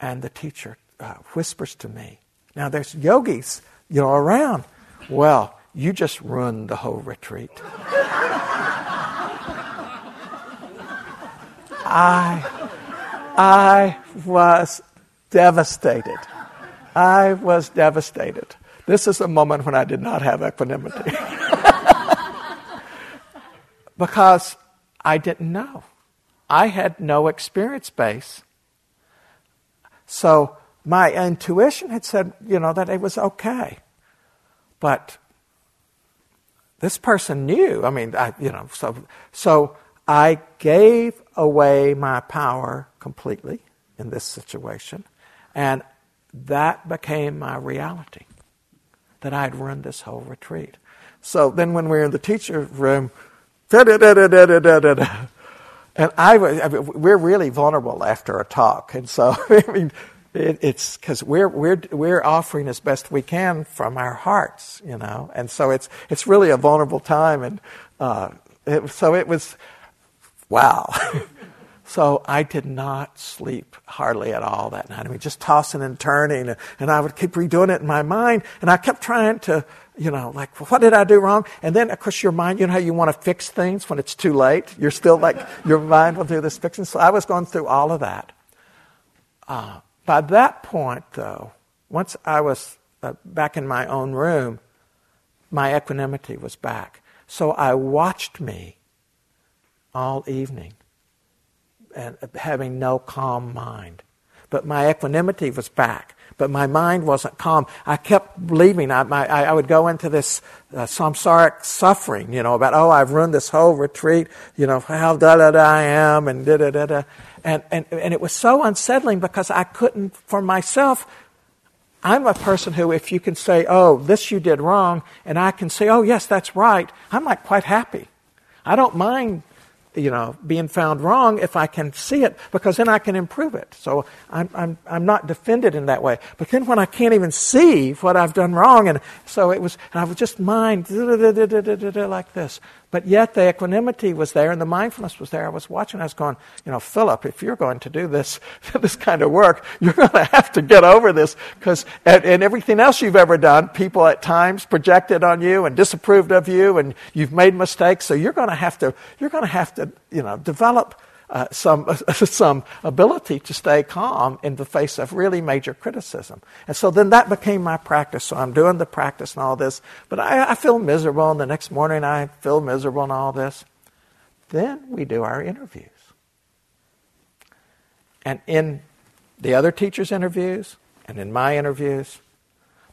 And the teacher uh, whispers to me. Now there's yogis, you know, around. Well, you just ruined the whole retreat. I, I was devastated. I was devastated. This is a moment when I did not have equanimity. because I didn't know. I had no experience base. So my intuition had said, you know, that it was okay. But this person knew. I mean, I, you know, so, so I gave away my power completely in this situation. And that became my reality that I'd run this whole retreat. So then when we were in the teacher room, and I, I mean, we're really vulnerable after a talk, and so I mean, it, it's because we're we're we're offering as best we can from our hearts, you know, and so it's it's really a vulnerable time, and uh, it, so it was, wow. so I did not sleep hardly at all that night. I mean, just tossing and turning, and I would keep redoing it in my mind, and I kept trying to, you know, like, what did I do wrong? And then, of course, your mind, you know how you want to fix things when it's too late? You're still like, your mind will do this fixing. So I was going through all of that. Uh, by that point, though, once I was uh, back in my own room, my equanimity was back. So I watched me all evening and uh, having no calm mind. But my equanimity was back but my mind wasn't calm. I kept believing. I, my, I would go into this uh, samsaric suffering, you know, about, oh, I've ruined this whole retreat, you know, how da da da I am, and da da da da. And, and, and it was so unsettling because I couldn't, for myself, I'm a person who, if you can say, oh, this you did wrong, and I can say, oh, yes, that's right, I'm like quite happy. I don't mind you know, being found wrong if I can see it, because then I can improve it. So I'm, I'm, I'm not defended in that way. But then when I can't even see what I've done wrong, and so it was, and I was just mind like this. But yet the equanimity was there and the mindfulness was there. I was watching, I was going, you know, Phillip, if you're going to do this, this kind of work, you're going to have to get over this because, and, and, everything else you've ever done, people at times projected on you and disapproved of you and you've made mistakes. So you're going to have to, you're going to have to, you know, develop uh, some, some ability to stay calm in the face of really major criticism. And so then that became my practice. So I'm doing the practice and all this, but I, I feel miserable, and the next morning I feel miserable and all this. Then we do our interviews. And in the other teachers' interviews and in my interviews,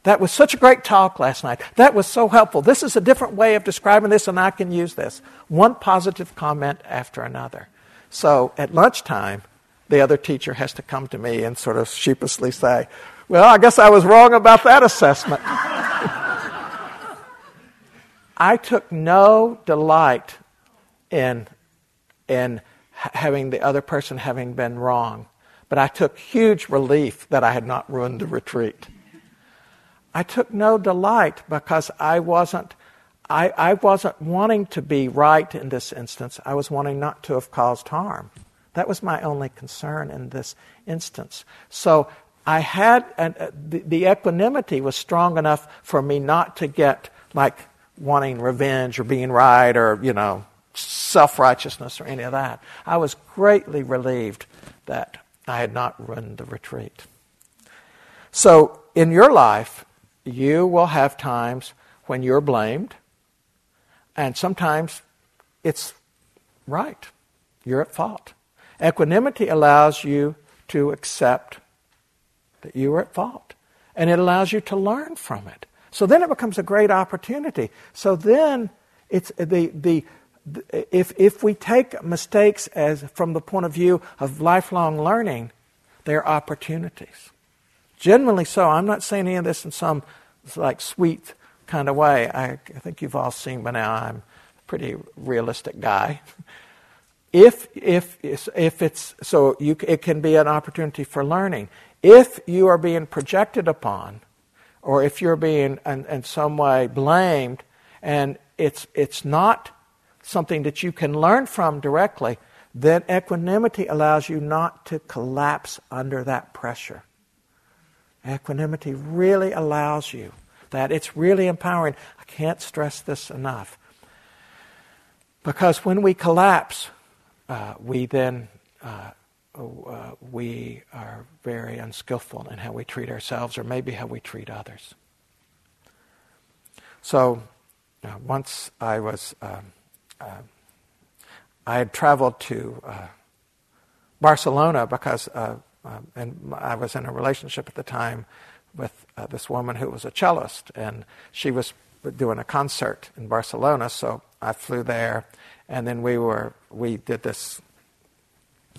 that was such a great talk last night. That was so helpful. This is a different way of describing this, and I can use this. One positive comment after another. So at lunchtime, the other teacher has to come to me and sort of sheepishly say, Well, I guess I was wrong about that assessment. I took no delight in, in having the other person having been wrong, but I took huge relief that I had not ruined the retreat. I took no delight because I wasn't I, I wasn't wanting to be right in this instance. I was wanting not to have caused harm. That was my only concern in this instance. So I had, uh, the, the equanimity was strong enough for me not to get like wanting revenge or being right or, you know, self righteousness or any of that. I was greatly relieved that I had not ruined the retreat. So in your life, you will have times when you're blamed and sometimes it's right. You're at fault. Equanimity allows you to accept that you are at fault. And it allows you to learn from it. So then it becomes a great opportunity. So then it's the, the, if, if we take mistakes as from the point of view of lifelong learning, they're opportunities. Generally so. I'm not saying any of this in some like sweet kind of way. I, I think you've all seen by now I'm a pretty realistic guy. If, if, if it's, so you, it can be an opportunity for learning. If you are being projected upon, or if you're being in, in some way blamed, and it's, it's not something that you can learn from directly, then equanimity allows you not to collapse under that pressure. Equanimity really allows you that. It's really empowering. I can't stress this enough. Because when we collapse, uh, we then uh, uh, we are very unskillful in how we treat ourselves or maybe how we treat others. So uh, once I was, um, uh, I had traveled to uh, Barcelona because, and I was in a relationship at the time with uh, this woman who was a cellist, and she was doing a concert in Barcelona. So I flew there, and then we were we did this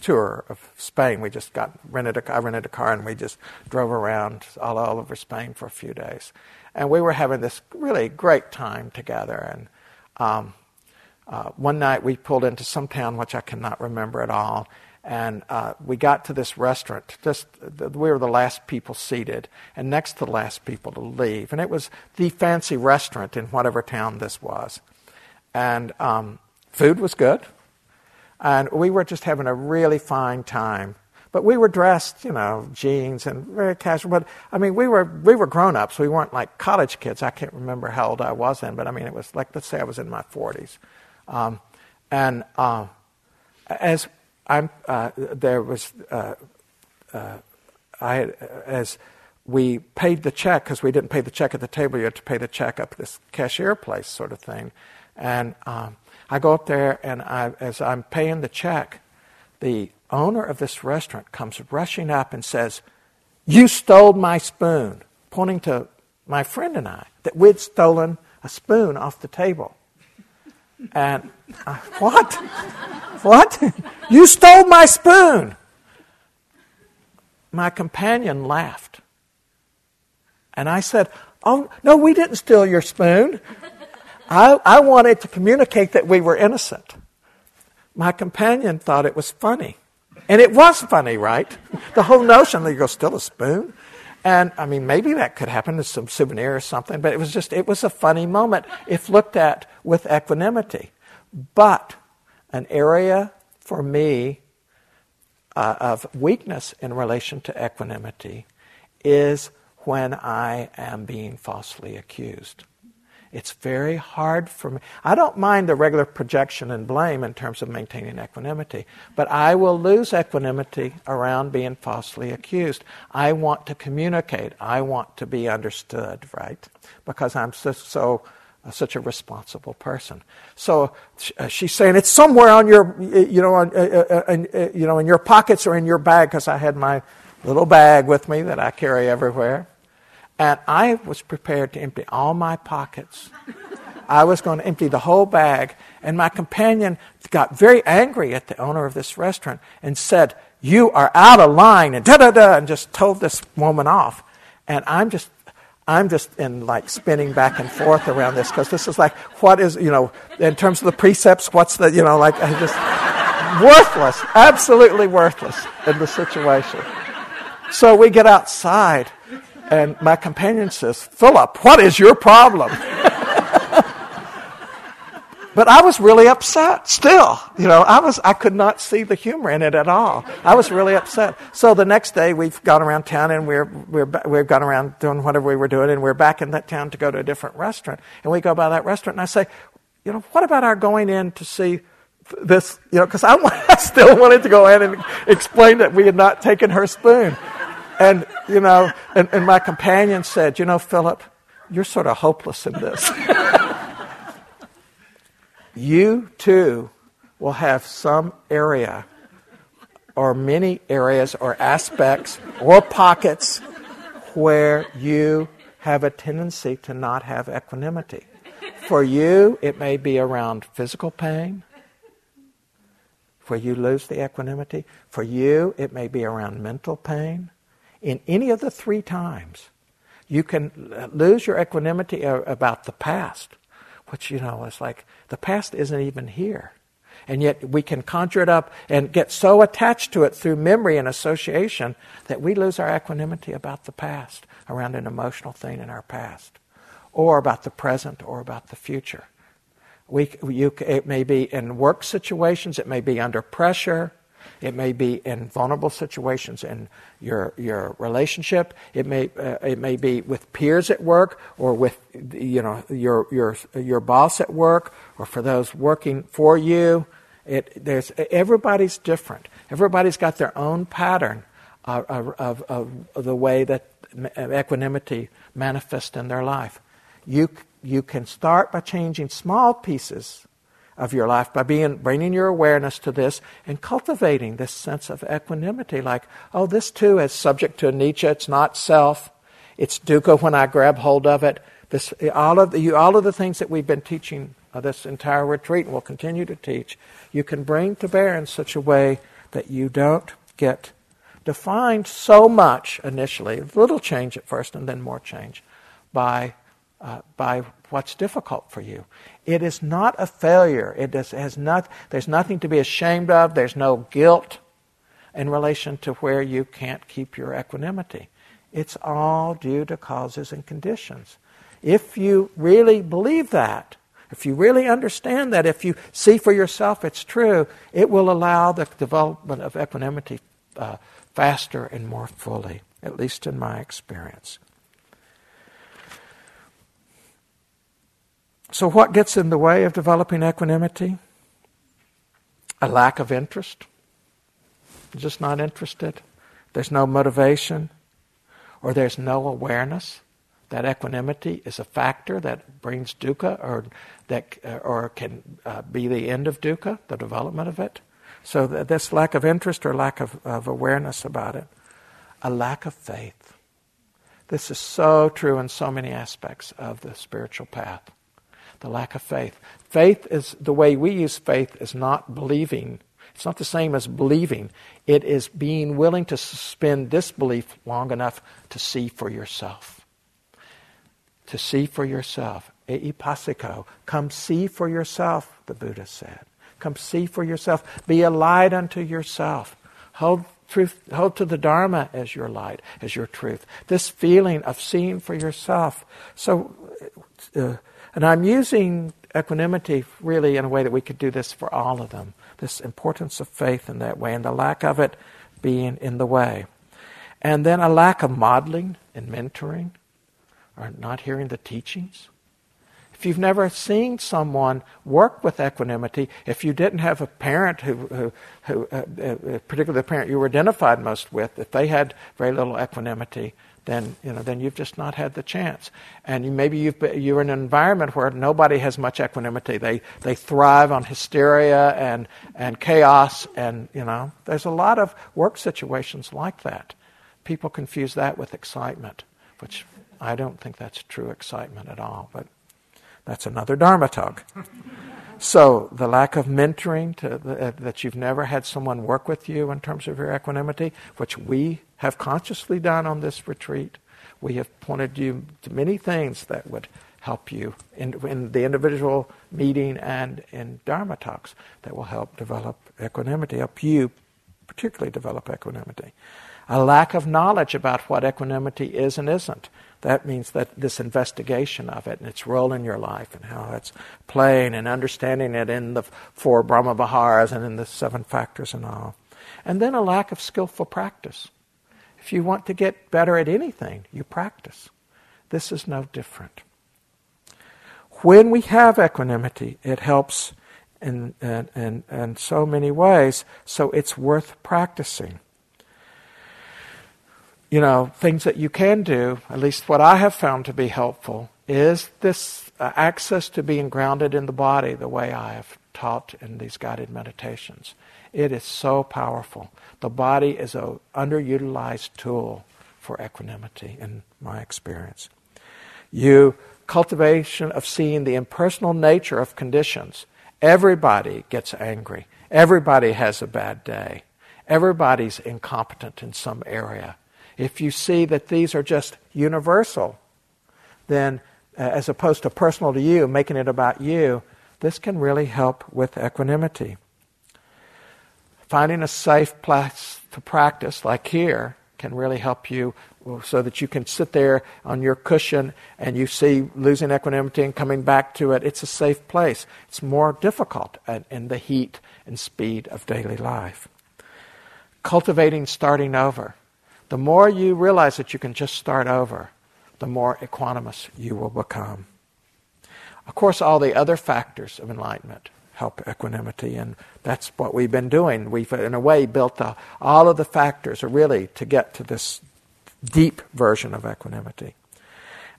tour of Spain. We just got rented a I rented a car, and we just drove around all, all over Spain for a few days, and we were having this really great time together. And um, uh, one night we pulled into some town which I cannot remember at all, and uh, we got to this restaurant. Just we were the last people seated, and next to the last people to leave. And it was the fancy restaurant in whatever town this was, and um, food was good, and we were just having a really fine time. But we were dressed, you know, jeans and very casual. But I mean, we were we were grown ups. We weren't like college kids. I can't remember how old I was then, but I mean, it was like let's say I was in my forties, um, and uh, as I'm, uh, there was, uh, uh, I as we paid the check, because we didn't pay the check at the table, you had to pay the check up this cashier place sort of thing. And um, I go up there, and I, as I'm paying the check, the owner of this restaurant comes rushing up and says, You stole my spoon, pointing to my friend and I, that we'd stolen a spoon off the table. And uh, what? what? You stole my spoon. My companion laughed. And I said, Oh, no, we didn't steal your spoon. I, I wanted to communicate that we were innocent. My companion thought it was funny. And it was funny, right? The whole notion that you go steal a spoon. And I mean, maybe that could happen as some souvenir or something, but it was just, it was a funny moment if looked at with equanimity. But an area for me uh, of weakness in relation to equanimity is when I am being falsely accused. It's very hard for me. I don't mind the regular projection and blame in terms of maintaining equanimity, but I will lose equanimity around being falsely accused. I want to communicate. I want to be understood, right? Because I'm so, so uh, such a responsible person. So uh, she's saying it's somewhere on your, you know, on, uh, uh, you know, in your pockets or in your bag because I had my little bag with me that I carry everywhere. And I was prepared to empty all my pockets. I was going to empty the whole bag. And my companion got very angry at the owner of this restaurant and said, You are out of line, and da da da, and just told this woman off. And I'm just, I'm just in like spinning back and forth around this because this is like, what is, you know, in terms of the precepts, what's the, you know, like, I just, worthless, absolutely worthless in the situation. So we get outside and my companion says, Phillip, what is your problem? but I was really upset still. You know, I was, I could not see the humor in it at all. I was really upset. So the next day we've gone around town and we're, we're, we've gone around doing whatever we were doing and we're back in that town to go to a different restaurant. And we go by that restaurant and I say, you know, what about our going in to see this, you know, because I, I still wanted to go in and explain that we had not taken her spoon. And, you know, and, and my companion said, You know, Phillip, you're sort of hopeless in this. you too will have some area or many areas or aspects or pockets where you have a tendency to not have equanimity. For you, it may be around physical pain, where you lose the equanimity. For you, it may be around mental pain in any of the three times, you can lose your equanimity about the past, which, you know, is like the past isn't even here. And yet we can conjure it up and get so attached to it through memory and association that we lose our equanimity about the past, around an emotional thing in our past, or about the present or about the future. We, you, it may be in work situations, it may be under pressure, it may be in vulnerable situations in your, your relationship. It may, uh, it may be with peers at work or with you know, your, your, your boss at work or for those working for you. It, there's, everybody's different. Everybody's got their own pattern of, of, of, the way that equanimity manifests in their life. You, you can start by changing small pieces of your life by being, bringing your awareness to this and cultivating this sense of equanimity. Like, oh, this too is subject to anicca. It's not self. It's dukkha when I grab hold of it. This, all, of the, all of the things that we've been teaching uh, this entire retreat and will continue to teach, you can bring to bear in such a way that you don't get defined so much initially, little change at first and then more change, by uh, by what's difficult for you. It is not a failure. It has not, there's nothing to be ashamed of. There's no guilt in relation to where you can't keep your equanimity. It's all due to causes and conditions. If you really believe that, if you really understand that, if you see for yourself it's true, it will allow the development of equanimity uh, faster and more fully, at least in my experience. So, what gets in the way of developing equanimity? A lack of interest. Just not interested. There's no motivation, or there's no awareness that equanimity is a factor that brings dukkha or that uh, or can uh, be the end of dukkha, the development of it. So this lack of interest or lack of, of awareness about it, a lack of faith. This is so true in so many aspects of the spiritual path. The lack of faith. Faith is the way we use faith is not believing. It's not the same as believing. It is being willing to suspend disbelief long enough to see for yourself to see for yourself. Ehipassiko. Come see for yourself, the Buddha said. Come see for yourself. Be a light unto yourself. Hold truth, hold to the Dharma as your light, as your truth. This feeling of seeing for yourself. So, uh, and I'm using equanimity really in a way that we could do this for all of them. This importance of faith in that way, and the lack of it being in the way. And then a lack of modeling and mentoring or not hearing the teachings. If you've never seen someone work with equanimity, if you didn't have a parent who, who, who uh, uh, particularly the parent you were identified most with, if they had very little equanimity, then you know then you've just not had the chance. And maybe you've been, you're in an environment where nobody has much equanimity. They they thrive on hysteria and and chaos, and you know there's a lot of work situations like that. People confuse that with excitement, which I don't think that's true excitement at all, but that's another Dharma talk. so, the lack of mentoring, the, uh, that you've never had someone work with you in terms of your equanimity, which we have consciously done on this retreat. We have pointed you to many things that would help you in, in the individual meeting and in Dharma talks that will help develop equanimity, help you particularly develop equanimity. A lack of knowledge about what equanimity is and isn't. That means that this investigation of it and its role in your life and how it's playing and understanding it in the four Brahma Viharas and in the seven factors and all. And then a lack of skillful practice. If you want to get better at anything, you practice. This is no different. When we have equanimity, it helps in, in, in, in so many ways, so it's worth practicing you know, things that you can do, at least what I have found to be helpful, is this uh, access to being grounded in the body the way I have taught in these guided meditations. It is so powerful. The body is an underutilized tool for equanimity, in my experience. You cultivation of seeing the impersonal nature of conditions. Everybody gets angry. Everybody has a bad day. Everybody's incompetent in some area. If you see that these are just universal, then uh, as opposed to personal to you, making it about you, this can really help with equanimity. Finding a safe place to practice, like here, can really help you so that you can sit there on your cushion and you see losing equanimity and coming back to it. It's a safe place. It's more difficult in the heat and speed of daily life. Cultivating starting over. The more you realize that you can just start over, the more equanimous you will become. Of course, all the other factors of enlightenment help equanimity, and that's what we've been doing. We've, in a way, built all of the factors really to get to this deep version of equanimity.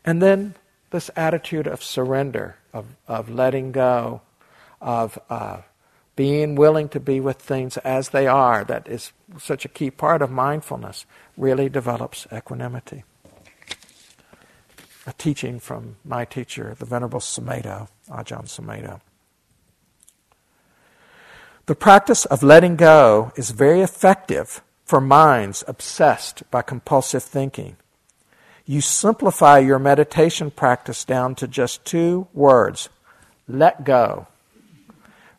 And then this attitude of surrender, of, of letting go, of uh, being willing to be with things as they are, that is such a key part of mindfulness, really develops equanimity. A teaching from my teacher, the Venerable Sumedho, Ajahn Sumedho. The practice of letting go is very effective for minds obsessed by compulsive thinking. you simplify your meditation practice down to just two words let go.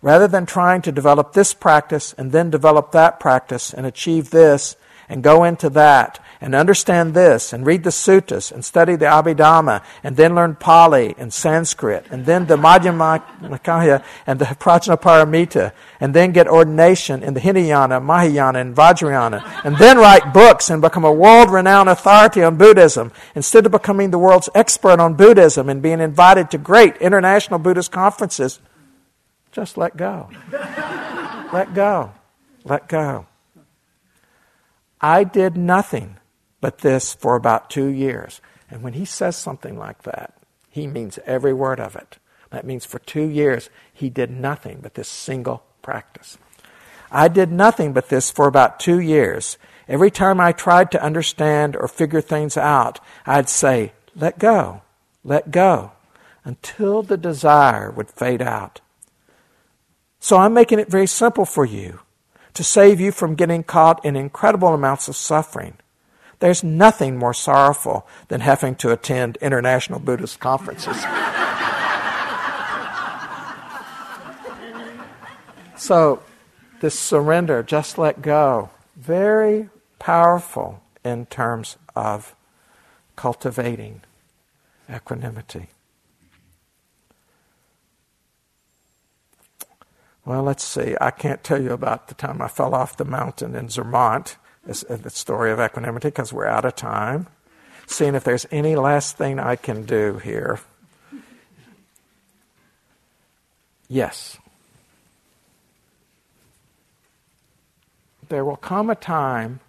Rather than trying to develop this practice and then develop that practice and achieve this and go into that and understand this and read the suttas and study the Abhidhamma and then learn Pali and Sanskrit and then the Majjhima Nikaya and the Prajnaparamita and then get ordination in the Hinayana, Mahayana, and Vajrayana and then write books and become a world renowned authority on Buddhism instead of becoming the world's expert on Buddhism and being invited to great international Buddhist conferences. Just let go. let go. Let go. I did nothing but this for about two years. And when he says something like that, he means every word of it. That means for two years, he did nothing but this single practice. I did nothing but this for about two years. Every time I tried to understand or figure things out, I'd say, let go, let go, until the desire would fade out. So I'm making it very simple for you to save you from getting caught in incredible amounts of suffering. There's nothing more sorrowful than having to attend international Buddhist conferences. so, this surrender, just let go, very powerful in terms of cultivating equanimity. Well, let's see. I can't tell you about the time I fell off the mountain in Zermatt the story of equanimity because we're out of time. Seeing if there's any last thing I can do here. Yes. There will come a time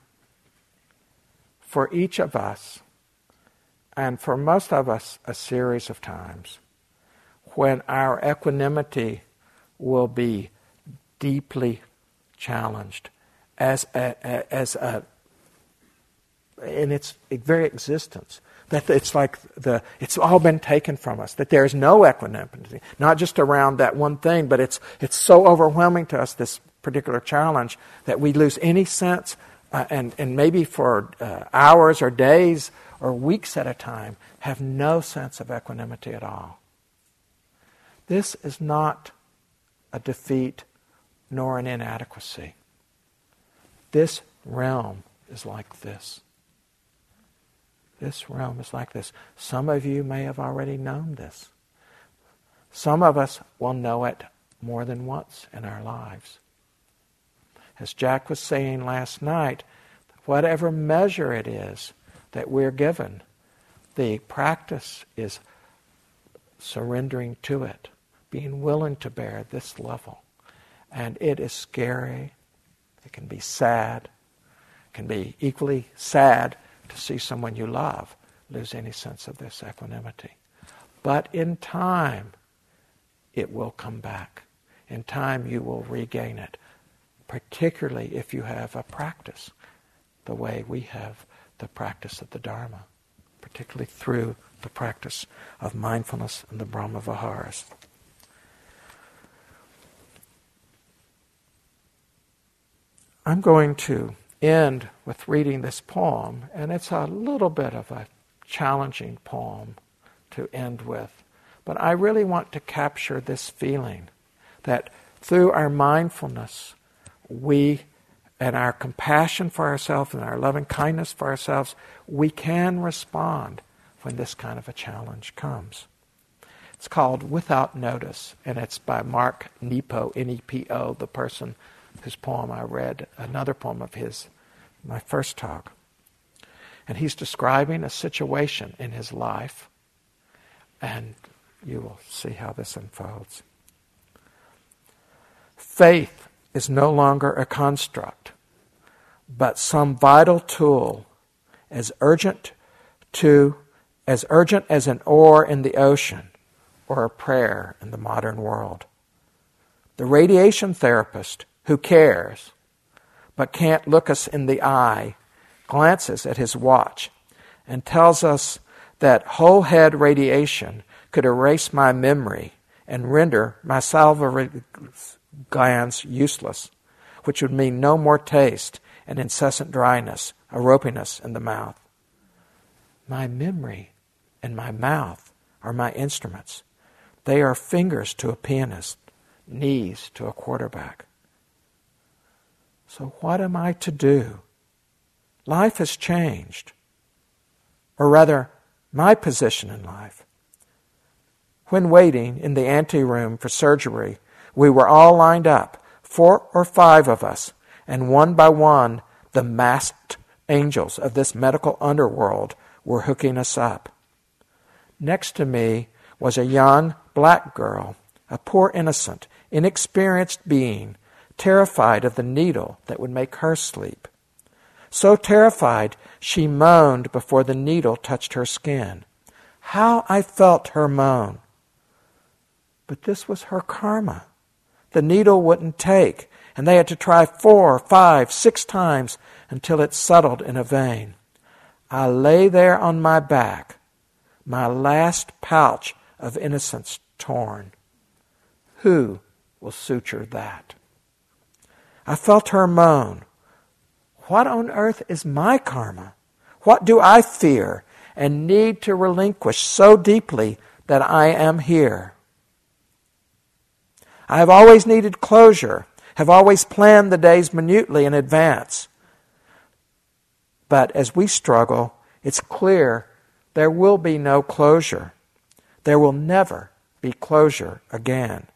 for each of us, and for most of us, a series of times, when our equanimity will be deeply challenged as a, as a in its very existence. That it's like the it's all been taken from us. That there is no equanimity, not just around that one thing, but it's it's so overwhelming to us this particular challenge that we lose any sense, uh, and and maybe for uh, hours or days or weeks at a time, have no sense of equanimity at all. This is not a defeat nor an inadequacy. This realm is like this. This realm is like this. Some of you may have already known this. Some of us will know it more than once in our lives. As Jack was saying last night, whatever measure it is that we're given, the practice is surrendering to it, being willing to bear this level. And it is scary it can be sad. It can be equally sad to see someone you love lose any sense of this equanimity. But in time, it will come back. In time, you will regain it, particularly if you have a practice the way we have the practice of the Dharma, particularly through the practice of mindfulness and the Brahma Viharas. I'm going to end with reading this poem, and it's a little bit of a challenging poem to end with. But I really want to capture this feeling that through our mindfulness, we and our compassion for ourselves and our loving kindness for ourselves, we can respond when this kind of a challenge comes. It's called Without Notice, and it's by Mark Nepo, N E P O, the person his poem I read, another poem of his, my first talk. And he's describing a situation in his life, and you will see how this unfolds. Faith is no longer a construct, but some vital tool as urgent to as urgent as an oar in the ocean or a prayer in the modern world. The radiation therapist who cares but can't look us in the eye glances at his watch and tells us that whole head radiation could erase my memory and render my salivary glands useless, which would mean no more taste and incessant dryness, a ropiness in the mouth. My memory and my mouth are my instruments. They are fingers to a pianist, knees to a quarterback. So, what am I to do? Life has changed. Or rather, my position in life. When waiting in the anteroom for surgery, we were all lined up, four or five of us, and one by one, the masked angels of this medical underworld were hooking us up. Next to me was a young black girl, a poor innocent, inexperienced being, terrified of the needle that would make her sleep. So terrified, she moaned before the needle touched her skin. How I felt her moan. But this was her karma. The needle wouldn't take, and they had to try four, five, six times until it settled in a vein. I lay there on my back, my last pouch of innocence torn. Who will suture that? I felt her moan. What on earth is my karma? What do I fear and need to relinquish so deeply that I am here? I have always needed closure, have always planned the days minutely in advance. But as we struggle, it's clear there will be no closure. There will never be closure again.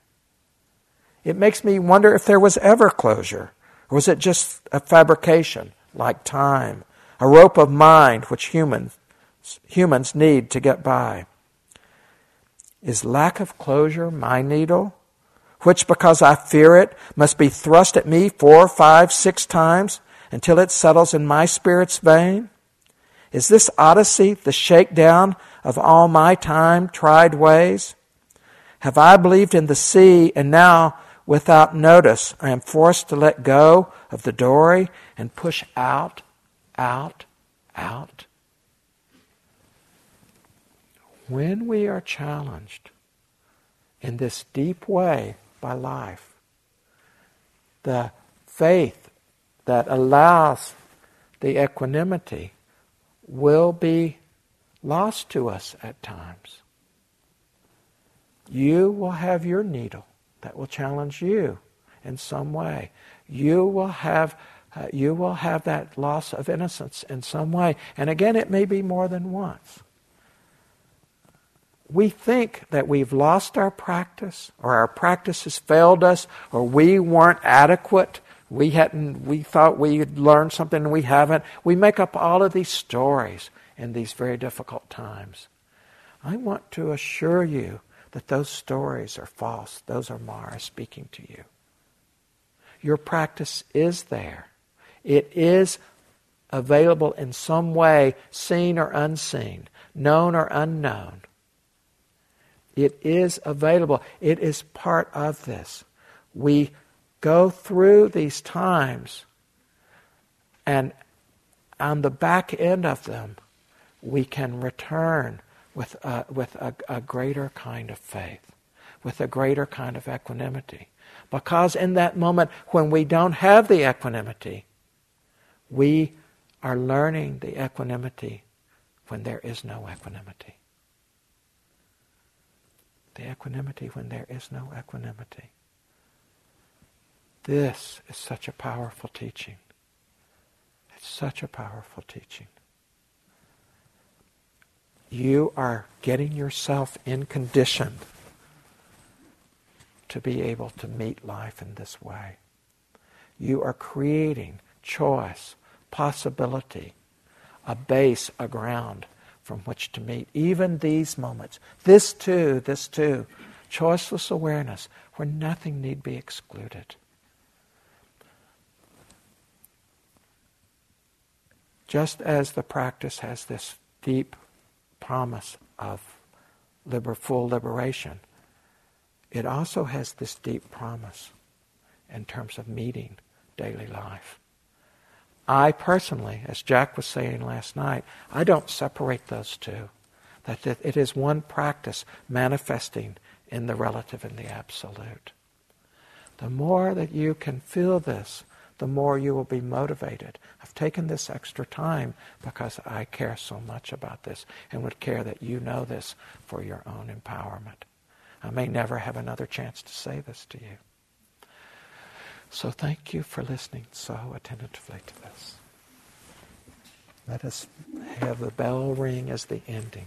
It makes me wonder if there was ever closure, or was it just a fabrication like time, a rope of mind which humans, humans need to get by? Is lack of closure my needle, which, because I fear it, must be thrust at me four, five, six times until it settles in my spirit's vein? Is this odyssey the shakedown of all my time tried ways? Have I believed in the sea and now, without notice, I am forced to let go of the dory and push out, out, out? When we are challenged in this deep way by life, the faith that allows the equanimity will be lost to us at times. You will have your needle that will challenge you in some way. You will have uh, you will have that loss of innocence in some way. And again, it may be more than once. We think that we've lost our practice, or our practice has failed us, or we weren't adequate. We hadn't. We thought we had learned something and we haven't. We make up all of these stories in these very difficult times. I want to assure you that those stories are false. Those are Mara speaking to you. Your practice is there. It is available in some way, seen or unseen, known or unknown. It is available. It is part of this. We go through these times, and on the back end of them, we can return with, a, with a, a greater kind of faith, with a greater kind of equanimity. Because in that moment when we don't have the equanimity, we are learning the equanimity when there is no equanimity. The equanimity when there is no equanimity. This is such a powerful teaching. It's such a powerful teaching you are getting yourself in condition to be able to meet life in this way. You are creating choice, possibility, a base, a ground from which to meet even these moments. This too, this too, choiceless awareness where nothing need be excluded. Just as the practice has this deep promise of liber- full liberation, it also has this deep promise in terms of meeting daily life. I personally, as Jack was saying last night, I don't separate those two. That it is one practice manifesting in the relative and the absolute. The more that you can feel this, the more you will be motivated. I've taken this extra time because I care so much about this and would care that you know this for your own empowerment. I may never have another chance to say this to you. So thank you for listening so attentively to this. Let us have the bell ring as the ending.